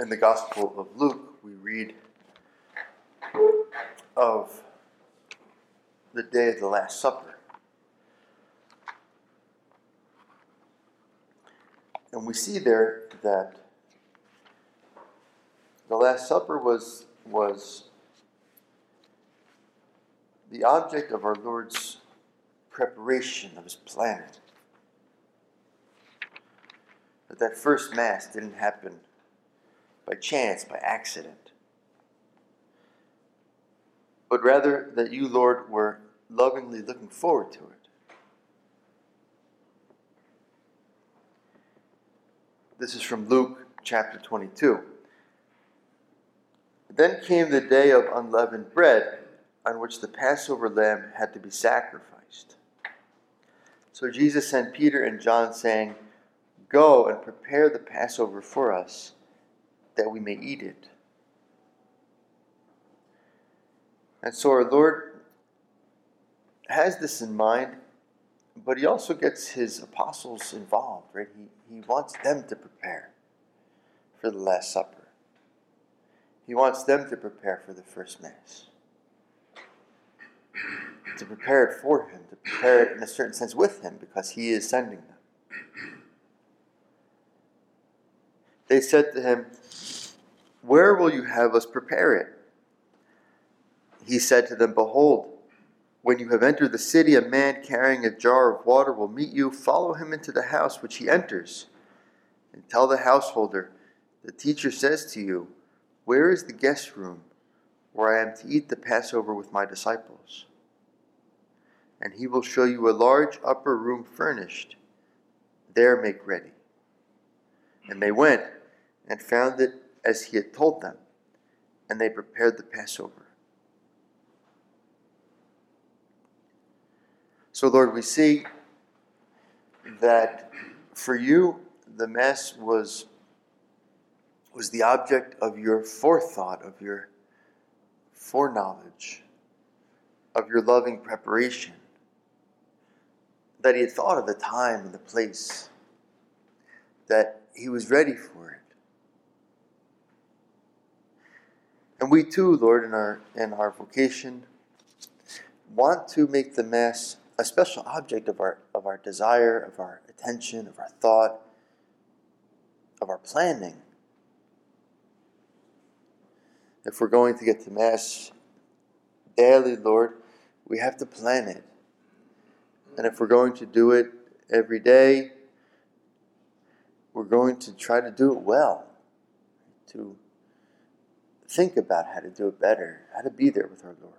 In the Gospel of Luke, we read of the day of the Last Supper. And we see there that the Last Supper was, was the object of our Lord's preparation, of his planning. That that first Mass didn't happen by chance, by accident. But rather that you, Lord, were lovingly looking forward to it. This is from Luke chapter 22. Then came the day of unleavened bread, on which the Passover lamb had to be sacrificed. So Jesus sent Peter and John, saying, Go and prepare the Passover for us, that we may eat it. And so our Lord has this in mind, but he also gets his apostles involved, right? He, he wants them to prepare for the Last Supper. He wants them to prepare for the first Mass. To prepare it for Him, to prepare it in a certain sense with Him, because He is sending them. They said to Him, Where will you have us prepare it? He said to them, Behold, when you have entered the city, a man carrying a jar of water will meet you. Follow him into the house which he enters, and tell the householder, The teacher says to you, where is the guest room where I am to eat the Passover with my disciples? And he will show you a large upper room furnished. There make ready. And they went and found it as he had told them, and they prepared the Passover. So, Lord, we see that for you, the Mass was was the object of your forethought, of your foreknowledge, of your loving preparation. That he had thought of the time and the place, that he was ready for it. And we too, Lord, in our in our vocation, want to make the Mass a special object of our of our desire, of our attention, of our thought, of our planning. If we're going to get to Mass daily, Lord, we have to plan it. And if we're going to do it every day, we're going to try to do it well, to think about how to do it better, how to be there with our Lord.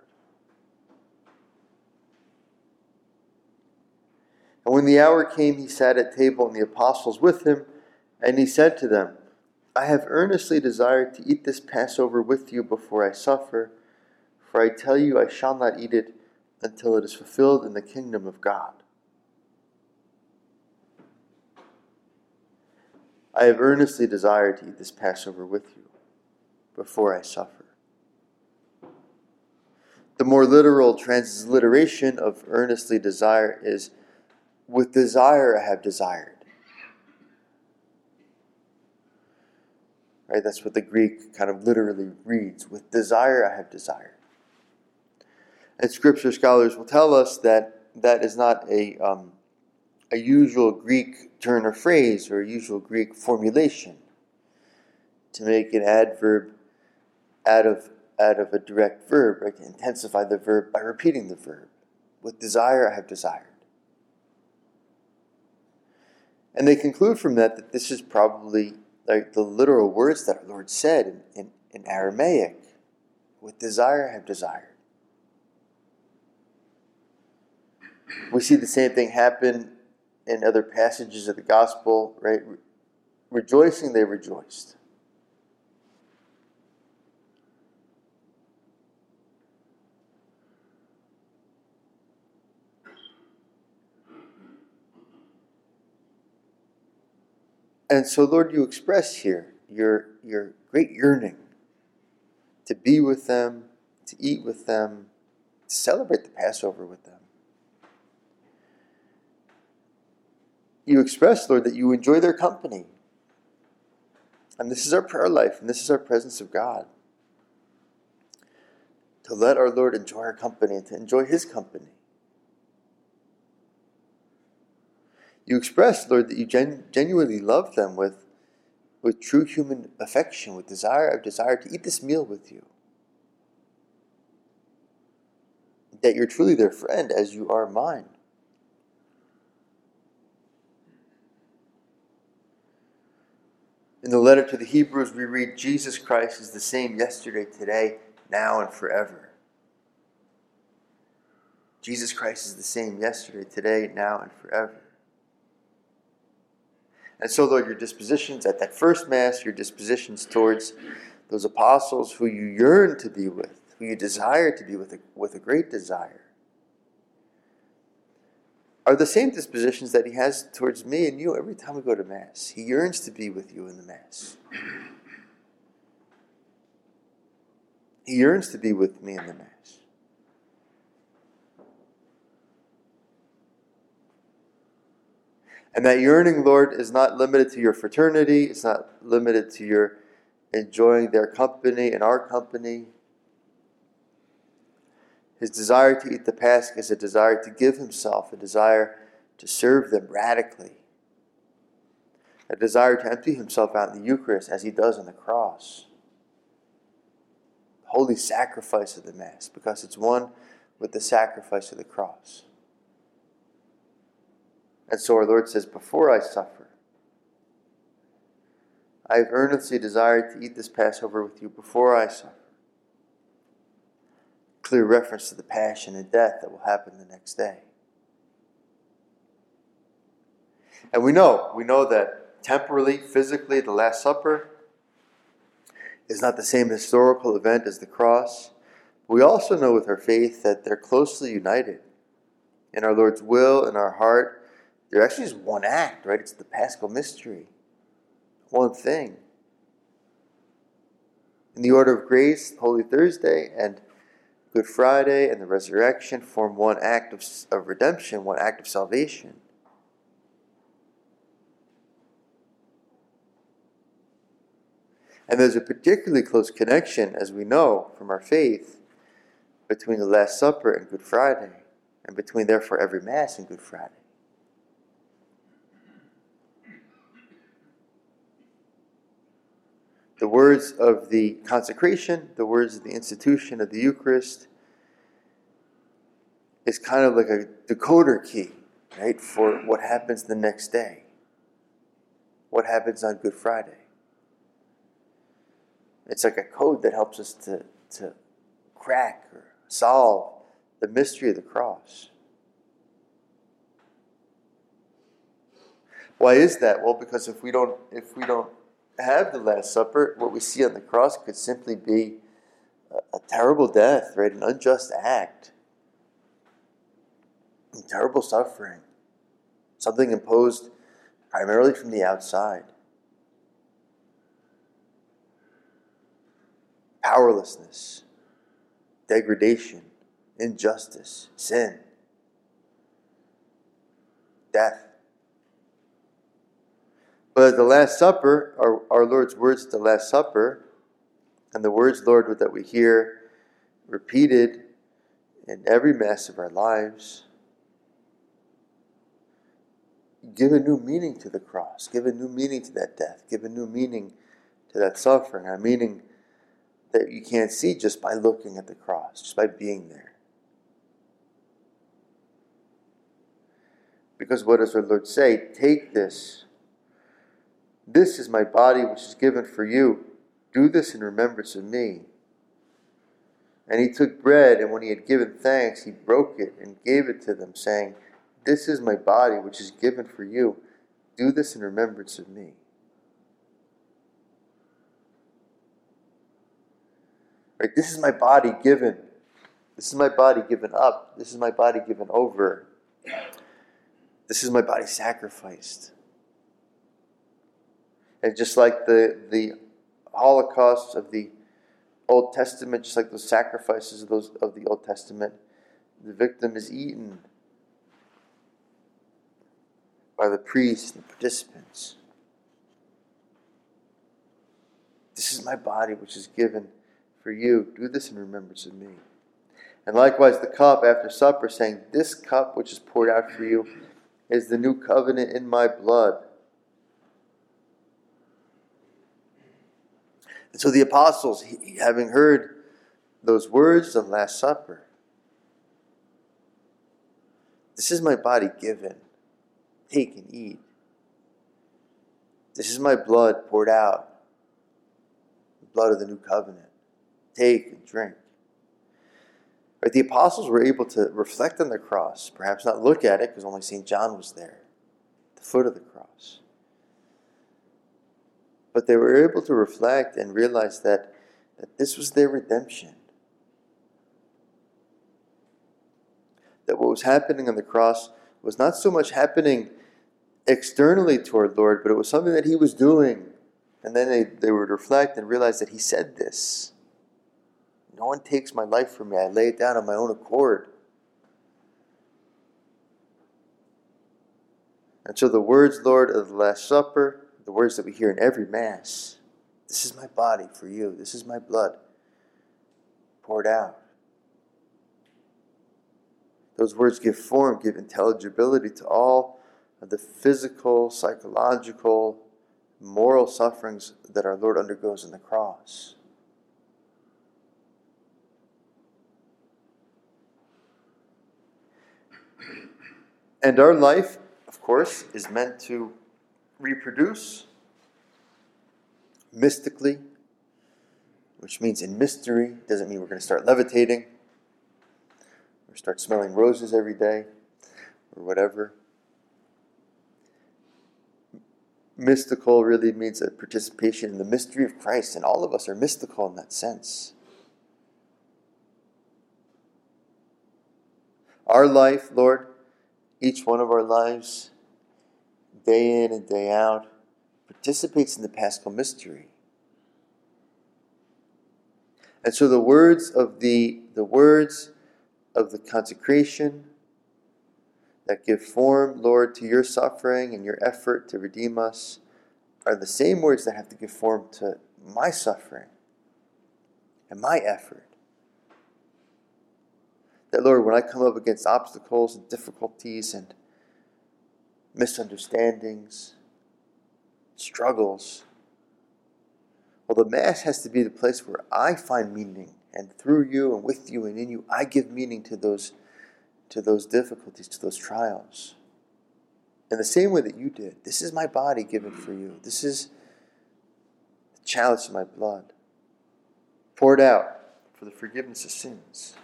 And when the hour came, he sat at table and the apostles with him, and he said to them, I have earnestly desired to eat this Passover with you before I suffer, for I tell you I shall not eat it until it is fulfilled in the kingdom of God. I have earnestly desired to eat this Passover with you before I suffer. The more literal transliteration of earnestly desire is with desire I have desired. Right? That's what the Greek kind of literally reads. With desire, I have desired. And scripture scholars will tell us that that is not a, um, a usual Greek turn or phrase or a usual Greek formulation to make an adverb out of, out of a direct verb, right? To intensify the verb by repeating the verb. With desire, I have desired. And they conclude from that that this is probably like the literal words that our Lord said in, in, in Aramaic with desire I have desired. We see the same thing happen in other passages of the gospel, right? Rejoicing, they rejoiced. And so, Lord, you express here your, your great yearning to be with them, to eat with them, to celebrate the Passover with them. You express, Lord, that you enjoy their company. And this is our prayer life, and this is our presence of God. To let our Lord enjoy our company and to enjoy His company. You express, Lord, that you gen- genuinely love them with, with true human affection, with desire of desire to eat this meal with you. That you're truly their friend as you are mine. In the letter to the Hebrews, we read, Jesus Christ is the same yesterday, today, now, and forever. Jesus Christ is the same yesterday, today, now, and forever. And so, Lord, your dispositions at that first Mass, your dispositions towards those apostles who you yearn to be with, who you desire to be with, a, with a great desire, are the same dispositions that he has towards me and you every time we go to Mass. He yearns to be with you in the Mass. He yearns to be with me in the Mass. And that yearning, Lord, is not limited to your fraternity, it's not limited to your enjoying their company and our company. His desire to eat the Pasch is a desire to give himself, a desire to serve them radically, a desire to empty himself out in the Eucharist as he does on the cross. Holy sacrifice of the Mass, because it's one with the sacrifice of the cross. And so our Lord says, Before I suffer, I have earnestly desired to eat this Passover with you before I suffer. Clear reference to the passion and death that will happen the next day. And we know, we know that temporally, physically, the Last Supper is not the same historical event as the cross. We also know with our faith that they're closely united in our Lord's will, in our heart, they're actually just one act, right? It's the Paschal mystery, one thing. In the order of grace, Holy Thursday and Good Friday and the resurrection form one act of, of redemption, one act of salvation. And there's a particularly close connection, as we know from our faith, between the Last Supper and Good Friday, and between, therefore, every Mass and Good Friday. The words of the consecration, the words of the institution of the Eucharist, is kind of like a decoder key, right, for what happens the next day. What happens on Good Friday. It's like a code that helps us to, to crack or solve the mystery of the cross. Why is that? Well, because if we don't if we don't have the Last Supper, what we see on the cross could simply be a, a terrible death, right? An unjust act, terrible suffering, something imposed primarily from the outside. Powerlessness, degradation, injustice, sin, death. But at the Last Supper, our, our Lord's words at the Last Supper, and the words, Lord, that we hear repeated in every Mass of our lives, give a new meaning to the cross, give a new meaning to that death, give a new meaning to that suffering, a meaning that you can't see just by looking at the cross, just by being there. Because what does our Lord say? Take this this is my body which is given for you. Do this in remembrance of me. And he took bread, and when he had given thanks, he broke it and gave it to them, saying, This is my body which is given for you. Do this in remembrance of me. Right? This is my body given. This is my body given up. This is my body given over. This is my body sacrificed. And just like the, the Holocaust of the Old Testament, just like those sacrifices of, those, of the Old Testament, the victim is eaten by the priests and the participants. This is my body which is given for you. Do this in remembrance of me. And likewise, the cup after supper, saying, This cup which is poured out for you is the new covenant in my blood. And so the apostles, having heard those words of the Last Supper, this is my body given. Take and eat. This is my blood poured out, the blood of the new covenant. Take and drink. Right, the apostles were able to reflect on the cross, perhaps not look at it because only St. John was there, the foot of the cross. But they were able to reflect and realize that, that this was their redemption. That what was happening on the cross was not so much happening externally toward Lord, but it was something that He was doing. And then they, they would reflect and realize that He said this. No one takes my life from me. I lay it down on my own accord. And so the words, Lord, of the Last Supper, the words that we hear in every Mass this is my body for you, this is my blood poured out. Those words give form, give intelligibility to all of the physical, psychological, moral sufferings that our Lord undergoes on the cross. And our life, of course, is meant to reproduce mystically, which means in mystery, doesn't mean we're going to start levitating or start smelling roses every day or whatever. Mystical really means a participation in the mystery of Christ, and all of us are mystical in that sense. Our life, Lord, each one of our lives, day in and day out, participates in the paschal mystery. And so the words of the, the words of the consecration that give form, Lord, to your suffering and your effort to redeem us are the same words that have to give form to my suffering and my effort that, Lord, when I come up against obstacles and difficulties and misunderstandings, struggles, well, the Mass has to be the place where I find meaning, and through you and with you and in you, I give meaning to those, to those difficulties, to those trials. In the same way that you did. This is my body given for you. This is the chalice of my blood, poured out for the forgiveness of sins.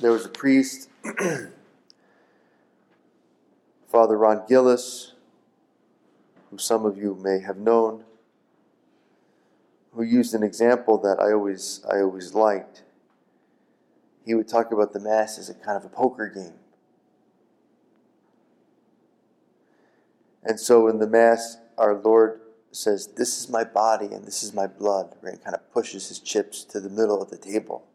There was a priest, Father Ron Gillis, who some of you may have known, who used an example that I always, I always liked. He would talk about the Mass as a kind of a poker game. And so in the Mass, our Lord says, This is my body and this is my blood, right? Kind of pushes his chips to the middle of the table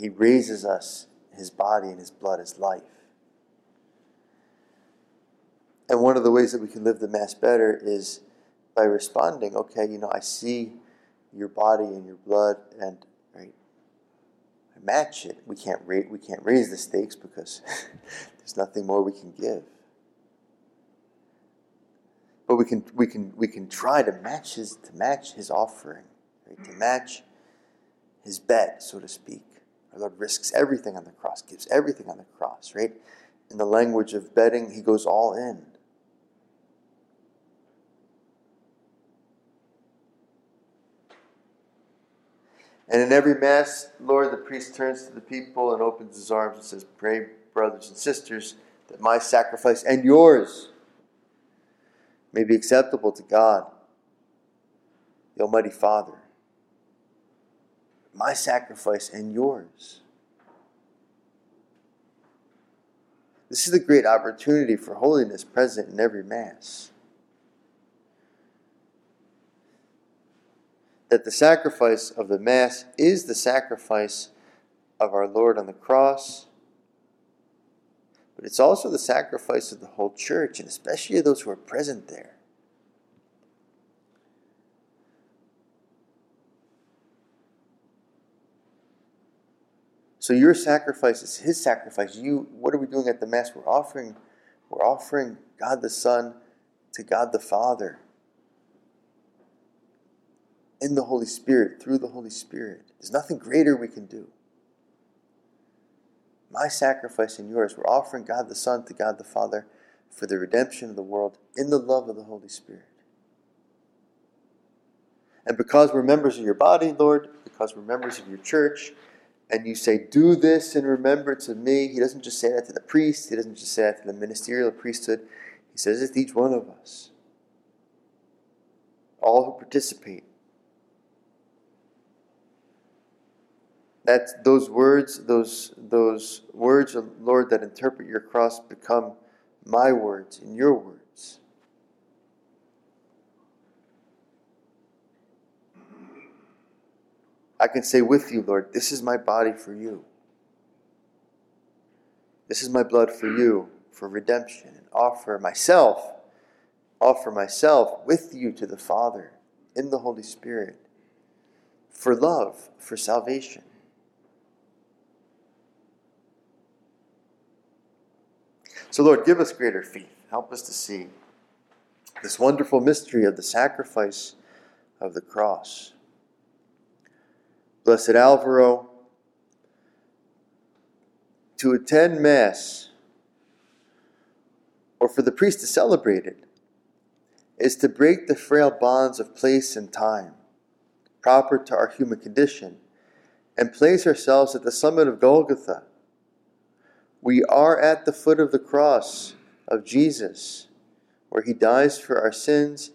he raises us, his body and his blood is life. And one of the ways that we can live the Mass better is by responding, okay, you know, I see your body and your blood and right I match it. We can't rate we can't raise the stakes because there's nothing more we can give. But we can we can we can try to match his to match his offering, right? To match his bet, so to speak. Our Lord risks everything on the cross, gives everything on the cross, right? In the language of betting, he goes all in. And in every Mass, Lord, the priest turns to the people and opens his arms and says, Pray, brothers and sisters, that my sacrifice and yours may be acceptable to God, the Almighty Father my sacrifice and yours. This is the great opportunity for holiness present in every Mass. That the sacrifice of the Mass is the sacrifice of our Lord on the cross, but it's also the sacrifice of the whole church, and especially of those who are present there. So your sacrifice is his sacrifice. You what are we doing at the Mass? We're offering we're offering God the Son to God the Father in the Holy Spirit, through the Holy Spirit. There's nothing greater we can do. My sacrifice and yours, we're offering God the Son to God the Father for the redemption of the world in the love of the Holy Spirit. And because we're members of your body, Lord, because we're members of your church, and you say, Do this in remembrance of me, he doesn't just say that to the priest, he doesn't just say that to the ministerial priesthood, he says it to each one of us. All who participate. That those words, those those words, Lord, that interpret your cross become my words and your words. I can say with you, Lord, this is my body for you. This is my blood for you, for redemption, and offer myself, offer myself with you to the Father in the Holy Spirit for love, for salvation. So, Lord, give us greater faith. Help us to see this wonderful mystery of the sacrifice of the cross. Blessed Alvaro, to attend Mass or for the priest to celebrate it is to break the frail bonds of place and time, proper to our human condition, and place ourselves at the summit of Golgotha. We are at the foot of the cross of Jesus, where he dies for our sins,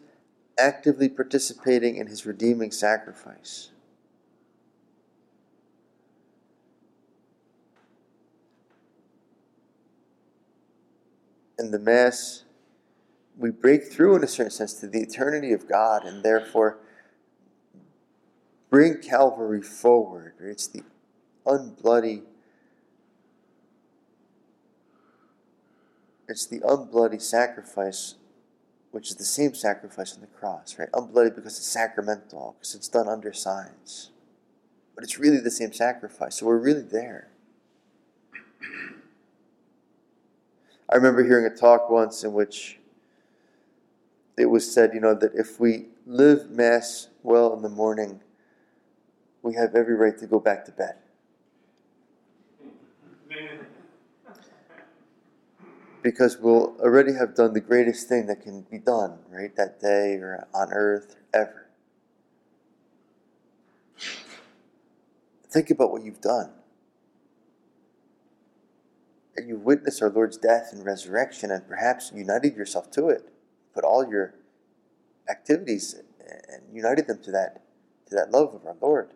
actively participating in his redeeming sacrifice. In the Mass, we break through, in a certain sense, to the eternity of God and therefore bring Calvary forward. It's the unbloody, it's the unbloody sacrifice, which is the same sacrifice on the cross, right? Unbloody because it's sacramental, because it's done under signs. But it's really the same sacrifice, so we're really there. I remember hearing a talk once in which it was said, you know, that if we live Mass well in the morning, we have every right to go back to bed. Because we'll already have done the greatest thing that can be done, right, that day or on earth, ever. Think about what you've done you witnessed our Lord's death and resurrection and perhaps united yourself to it. Put all your activities and united them to that, to that love of our Lord.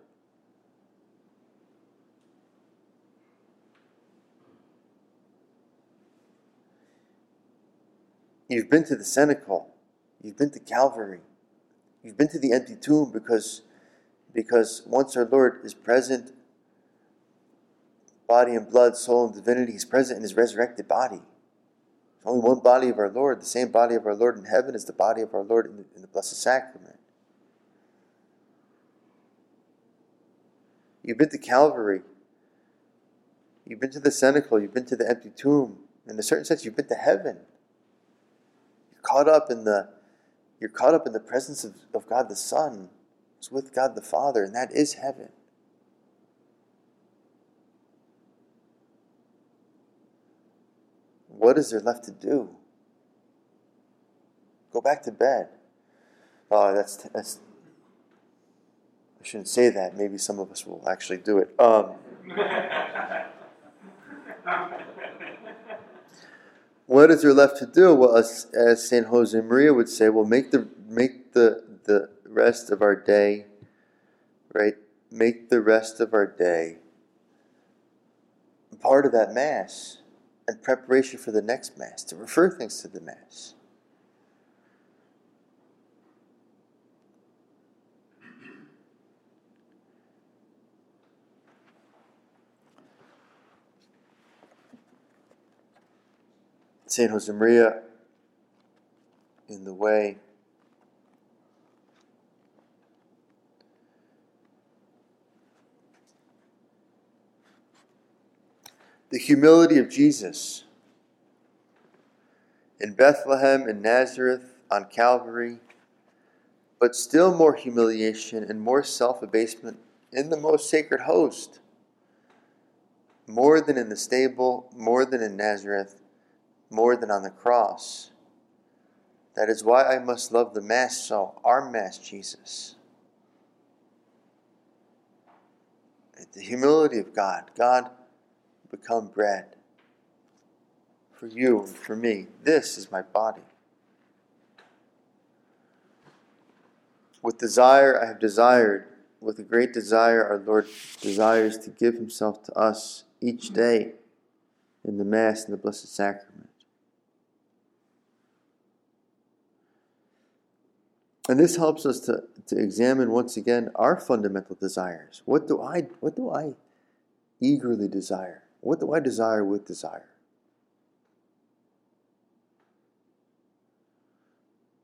You've been to the cenacle. You've been to Calvary. You've been to the empty tomb because, because once our Lord is present body and blood, soul and divinity. He's present in his resurrected body. There's only one body of our Lord. The same body of our Lord in heaven is the body of our Lord in the, in the Blessed Sacrament. You've been to Calvary. You've been to the cenacle. You've been to the empty tomb. In a certain sense, you've been to heaven. You're caught up in the you're caught up in the presence of, of God the Son. It's with God the Father, and that is heaven. What is there left to do? Go back to bed. Oh, that's that's. I shouldn't say that. Maybe some of us will actually do it. Um, what is there left to do? Well, as, as Saint Josemaria would say, well, make the make the the rest of our day, right? Make the rest of our day part of that mass and preparation for the next Mass, to refer things to the Mass. Saint Josemaria in the way the humility of Jesus in Bethlehem, in Nazareth, on Calvary, but still more humiliation and more self abasement in the most sacred host. More than in the stable, more than in Nazareth, more than on the cross. That is why I must love the Mass so, our Mass, Jesus. The humility of God. God become bread for you and for me. This is my body. With desire I have desired, with a great desire our Lord desires to give himself to us each day in the Mass and the Blessed Sacrament. And this helps us to, to examine once again our fundamental desires. What do I what do I eagerly desire? What do I desire with desire?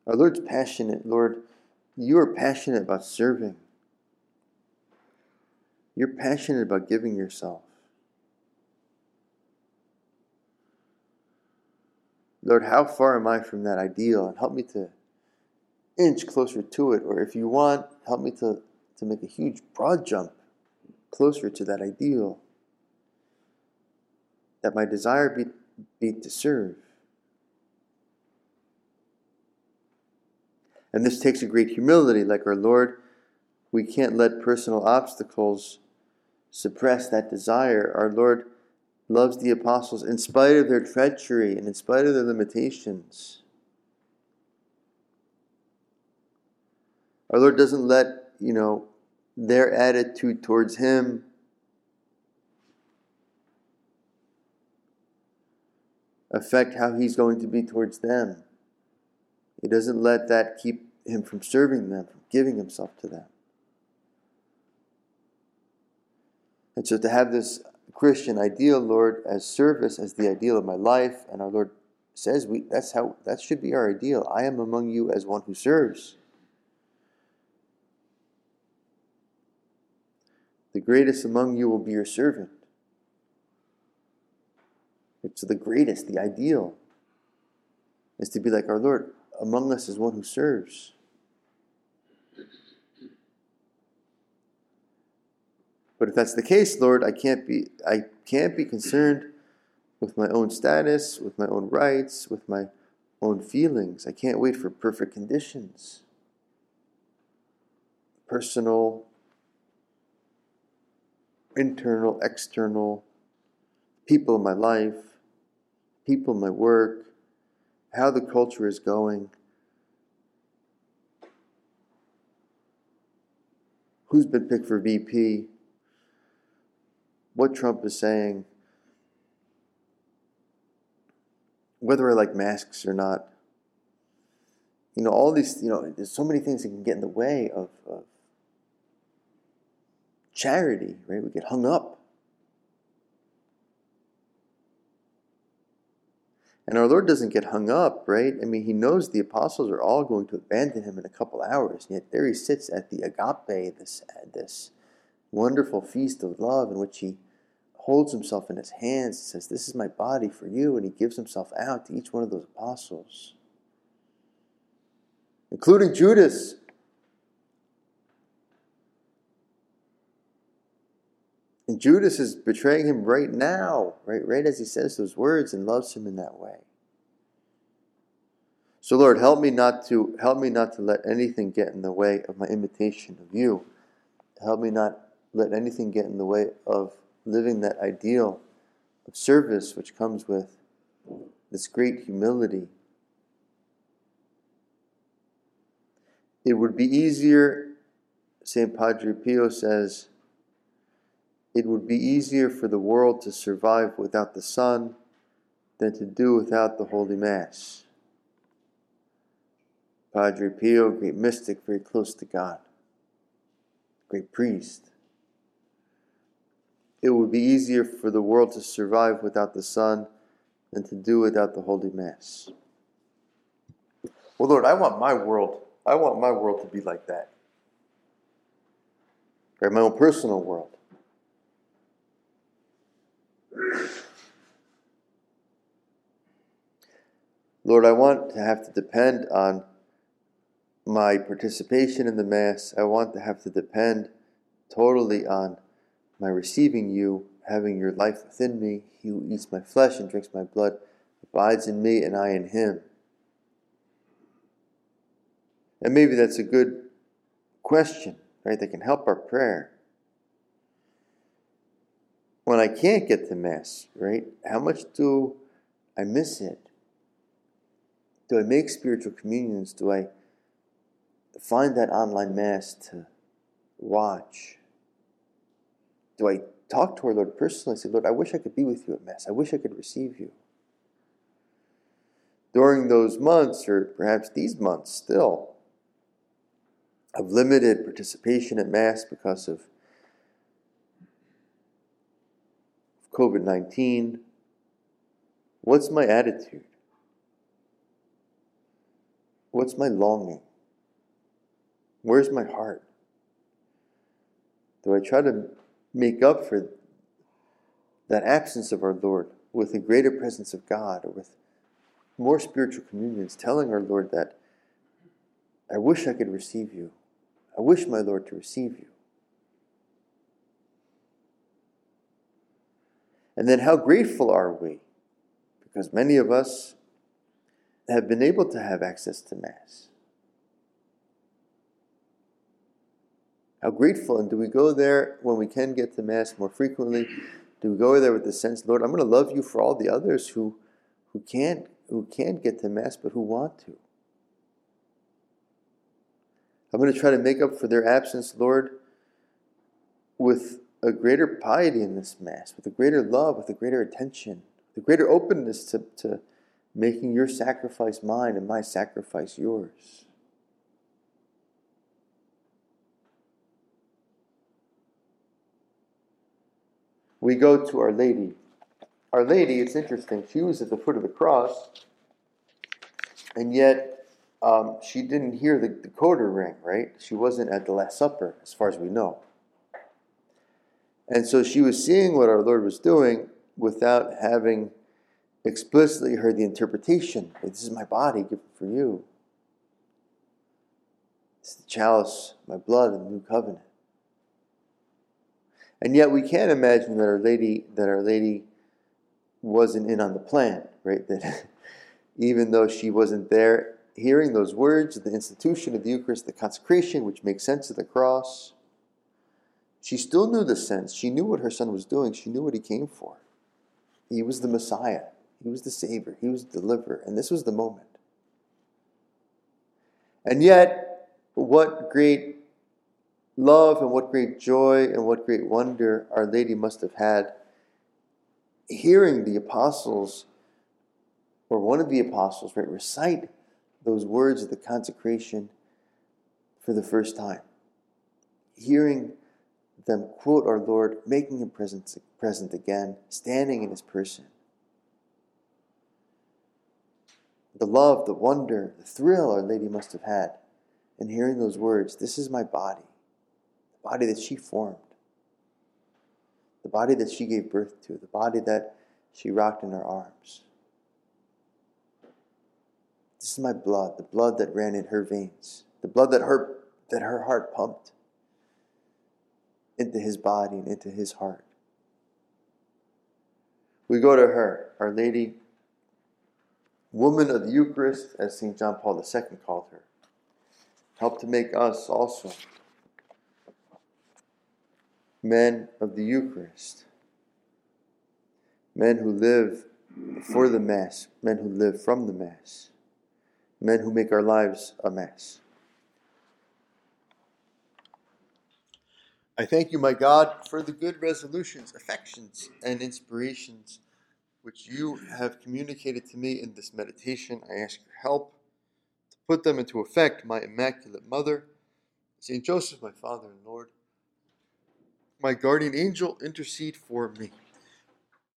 Our Lord's passionate. Lord, you are passionate about serving. You're passionate about giving yourself. Lord, how far am I from that ideal? And help me to inch closer to it. Or if you want, help me to, to make a huge broad jump closer to that ideal that my desire be, be to serve. And this takes a great humility, like our Lord. We can't let personal obstacles suppress that desire. Our Lord loves the apostles in spite of their treachery and in spite of their limitations. Our Lord doesn't let, you know, their attitude towards Him affect how he's going to be towards them. He doesn't let that keep him from serving them, from giving himself to them. And so to have this Christian ideal, Lord, as service, as the ideal of my life, and our Lord says we that's how that should be our ideal. I am among you as one who serves. The greatest among you will be your servant. It's the greatest, the ideal, is to be like our Lord. Among us is one who serves. But if that's the case, Lord, I can't be I can't be concerned with my own status, with my own rights, with my own feelings. I can't wait for perfect conditions. Personal, internal, external, people in my life people, my work, how the culture is going, who's been picked for VP, what Trump is saying, whether I like masks or not. You know, all these, you know, there's so many things that can get in the way of, of charity, right? We get hung up And our Lord doesn't get hung up, right? I mean, he knows the apostles are all going to abandon him in a couple hours, and yet there he sits at the agape, this, this wonderful feast of love in which he holds himself in his hands and says, This is my body for you, and he gives himself out to each one of those apostles, including Judas. And Judas is betraying him right now, right, right as he says those words and loves him in that way. So Lord, help me not to help me not to let anything get in the way of my imitation of you. Help me not let anything get in the way of living that ideal of service which comes with this great humility. It would be easier, St. Padre Pio says, it would be easier for the world to survive without the sun than to do without the Holy Mass. Padre Pio, great mystic, very close to God, great priest. It would be easier for the world to survive without the sun than to do without the Holy Mass. Well, Lord, I want my world, I want my world to be like that. Right, my own personal world. Lord, I want to have to depend on my participation in the Mass. I want to have to depend totally on my receiving you, having your life within me. He who eats my flesh and drinks my blood abides in me, and I in him. And maybe that's a good question, right? That can help our prayer. When I can't get to Mass, right? How much do I miss it? Do I make spiritual communions? Do I find that online Mass to watch? Do I talk to our Lord personally and say, Lord, I wish I could be with you at Mass. I wish I could receive you. During those months, or perhaps these months still, of limited participation at Mass because of COVID 19, what's my attitude? What's my longing? Where's my heart? Do I try to make up for that absence of our Lord with a greater presence of God or with more spiritual communions, telling our Lord that I wish I could receive you. I wish, my Lord, to receive you. And then how grateful are we? Because many of us have been able to have access to Mass. How grateful, and do we go there when we can get to Mass more frequently? Do we go there with the sense, Lord, I'm going to love you for all the others who, who can't who can't get to Mass but who want to? I'm going to try to make up for their absence, Lord, with a greater piety in this Mass, with a greater love, with a greater attention, with a greater openness to, to making your sacrifice mine and my sacrifice yours. we go to Our Lady. Our Lady, it's interesting, she was at the foot of the cross, and yet um, she didn't hear the decoder ring, right? She wasn't at the Last Supper, as far as we know. And so she was seeing what our Lord was doing without having explicitly heard the interpretation. This is my body given for you. It's the chalice, my blood, and the new covenant. And yet we can't imagine that Our Lady that Our Lady wasn't in on the plan, right? That even though she wasn't there hearing those words, the institution of the Eucharist, the consecration, which makes sense of the cross, she still knew the sense. She knew what her son was doing. She knew what he came for. He was the Messiah. He was the Savior. He was the deliverer. And this was the moment. And yet, what great love and what great joy and what great wonder Our Lady must have had hearing the apostles, or one of the apostles, right, recite those words of the consecration for the first time. Hearing them quote our Lord, making him present, present again, standing in his person. The love, the wonder, the thrill Our Lady must have had in hearing those words This is my body the body that she formed, the body that she gave birth to, the body that she rocked in her arms. This is my blood, the blood that ran in her veins, the blood that her, that her heart pumped into his body and into his heart. We go to her, Our Lady, woman of the Eucharist, as St. John Paul II called her. Help to make us also men of the Eucharist, men who live for the Mass, men who live from the Mass, men who make our lives a Mass. I thank you, my God, for the good resolutions, affections, and inspirations which you have communicated to me in this meditation, I ask your help to put them into effect, my Immaculate Mother, Saint Joseph, my Father and Lord, my guardian angel, intercede for me.